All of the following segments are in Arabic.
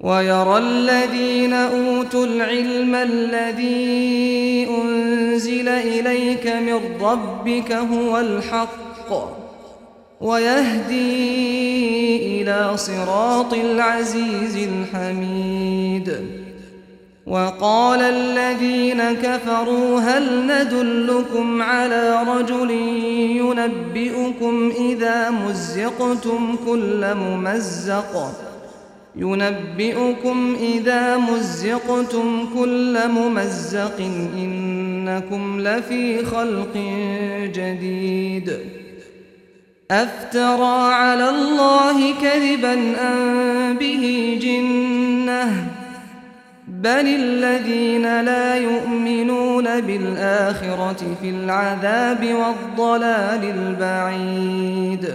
ويرى الذين أوتوا العلم الذي أنزل إليك من ربك هو الحق ويهدي إلى صراط العزيز الحميد. وقال الذين كفروا هل ندلكم على رجل ينبئكم إذا مزقتم كل ممزق ينبئكم إذا مزقتم كل ممزق إنكم لفي خلق جديد. أفترى على الله كذبا أن به جنة؟ بل الذين لا يؤمنون بالآخرة في العذاب والضلال البعيد.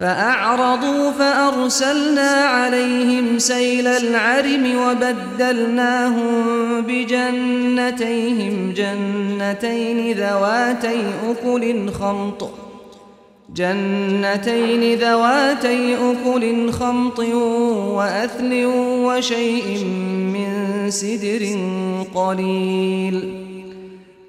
فأعرضوا فأرسلنا عليهم سيل العرم وبدلناهم بجنتيهم جنتين ذواتي أكل خمط جنتين ذواتي أكل خمط وأثل وشيء من سدر قليل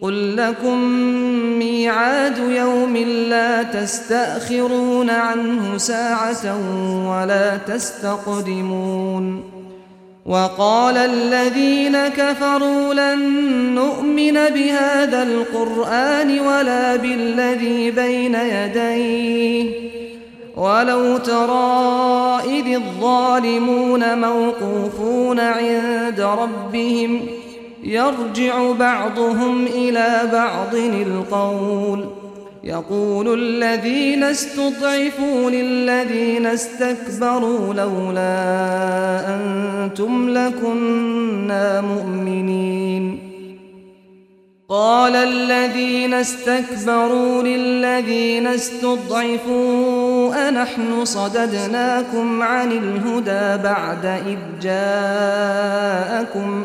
قل لكم ميعاد يوم لا تستأخرون عنه ساعة ولا تستقدمون وقال الذين كفروا لن نؤمن بهذا القرآن ولا بالذي بين يديه ولو ترى إذ الظالمون موقوفون عند ربهم ۖ يرجع بعضهم إلى بعض القول. يقول الذين استضعفوا للذين استكبروا لولا أنتم لكنا مؤمنين. قال الذين استكبروا للذين استضعفوا أنحن صددناكم عن الهدى بعد إذ جاءكم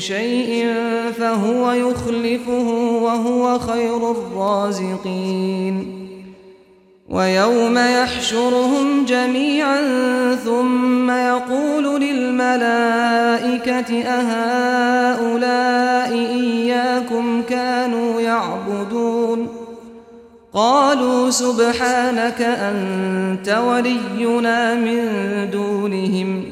شيء فهو يخلفه وهو خير الرازقين. ويوم يحشرهم جميعا ثم يقول للملائكة أهؤلاء إياكم كانوا يعبدون؟ قالوا سبحانك أنت ولينا من دونهم.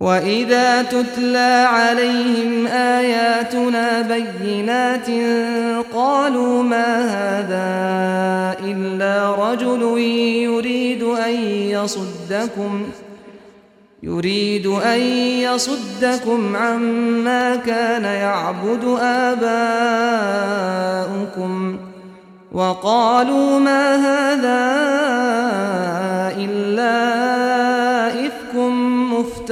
وإذا تتلى عليهم آياتنا بينات قالوا ما هذا إلا رجل يريد أن يصدكم يريد أن يصدكم عما كان يعبد آباؤكم وقالوا ما هذا إلا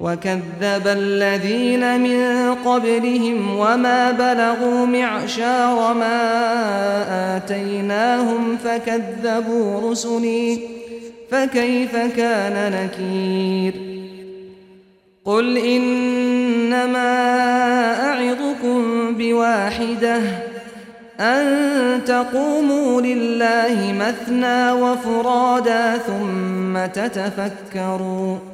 وكذب الذين من قبلهم وما بلغوا معشار ما آتيناهم فكذبوا رسلي فكيف كان نكير قل إنما أعظكم بواحدة أن تقوموا لله مثنى وفرادا ثم تتفكروا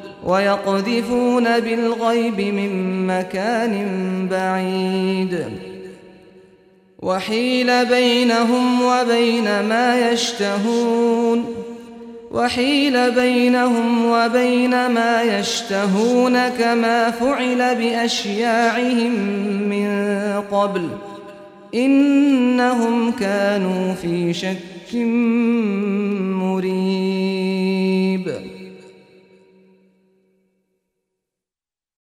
ويقذفون بالغيب من مكان بعيد. وحيل بينهم وبين ما يشتهون. وحيل بينهم وبين ما يشتهون كما فعل بأشياعهم من قبل. إنهم كانوا في شك مريب.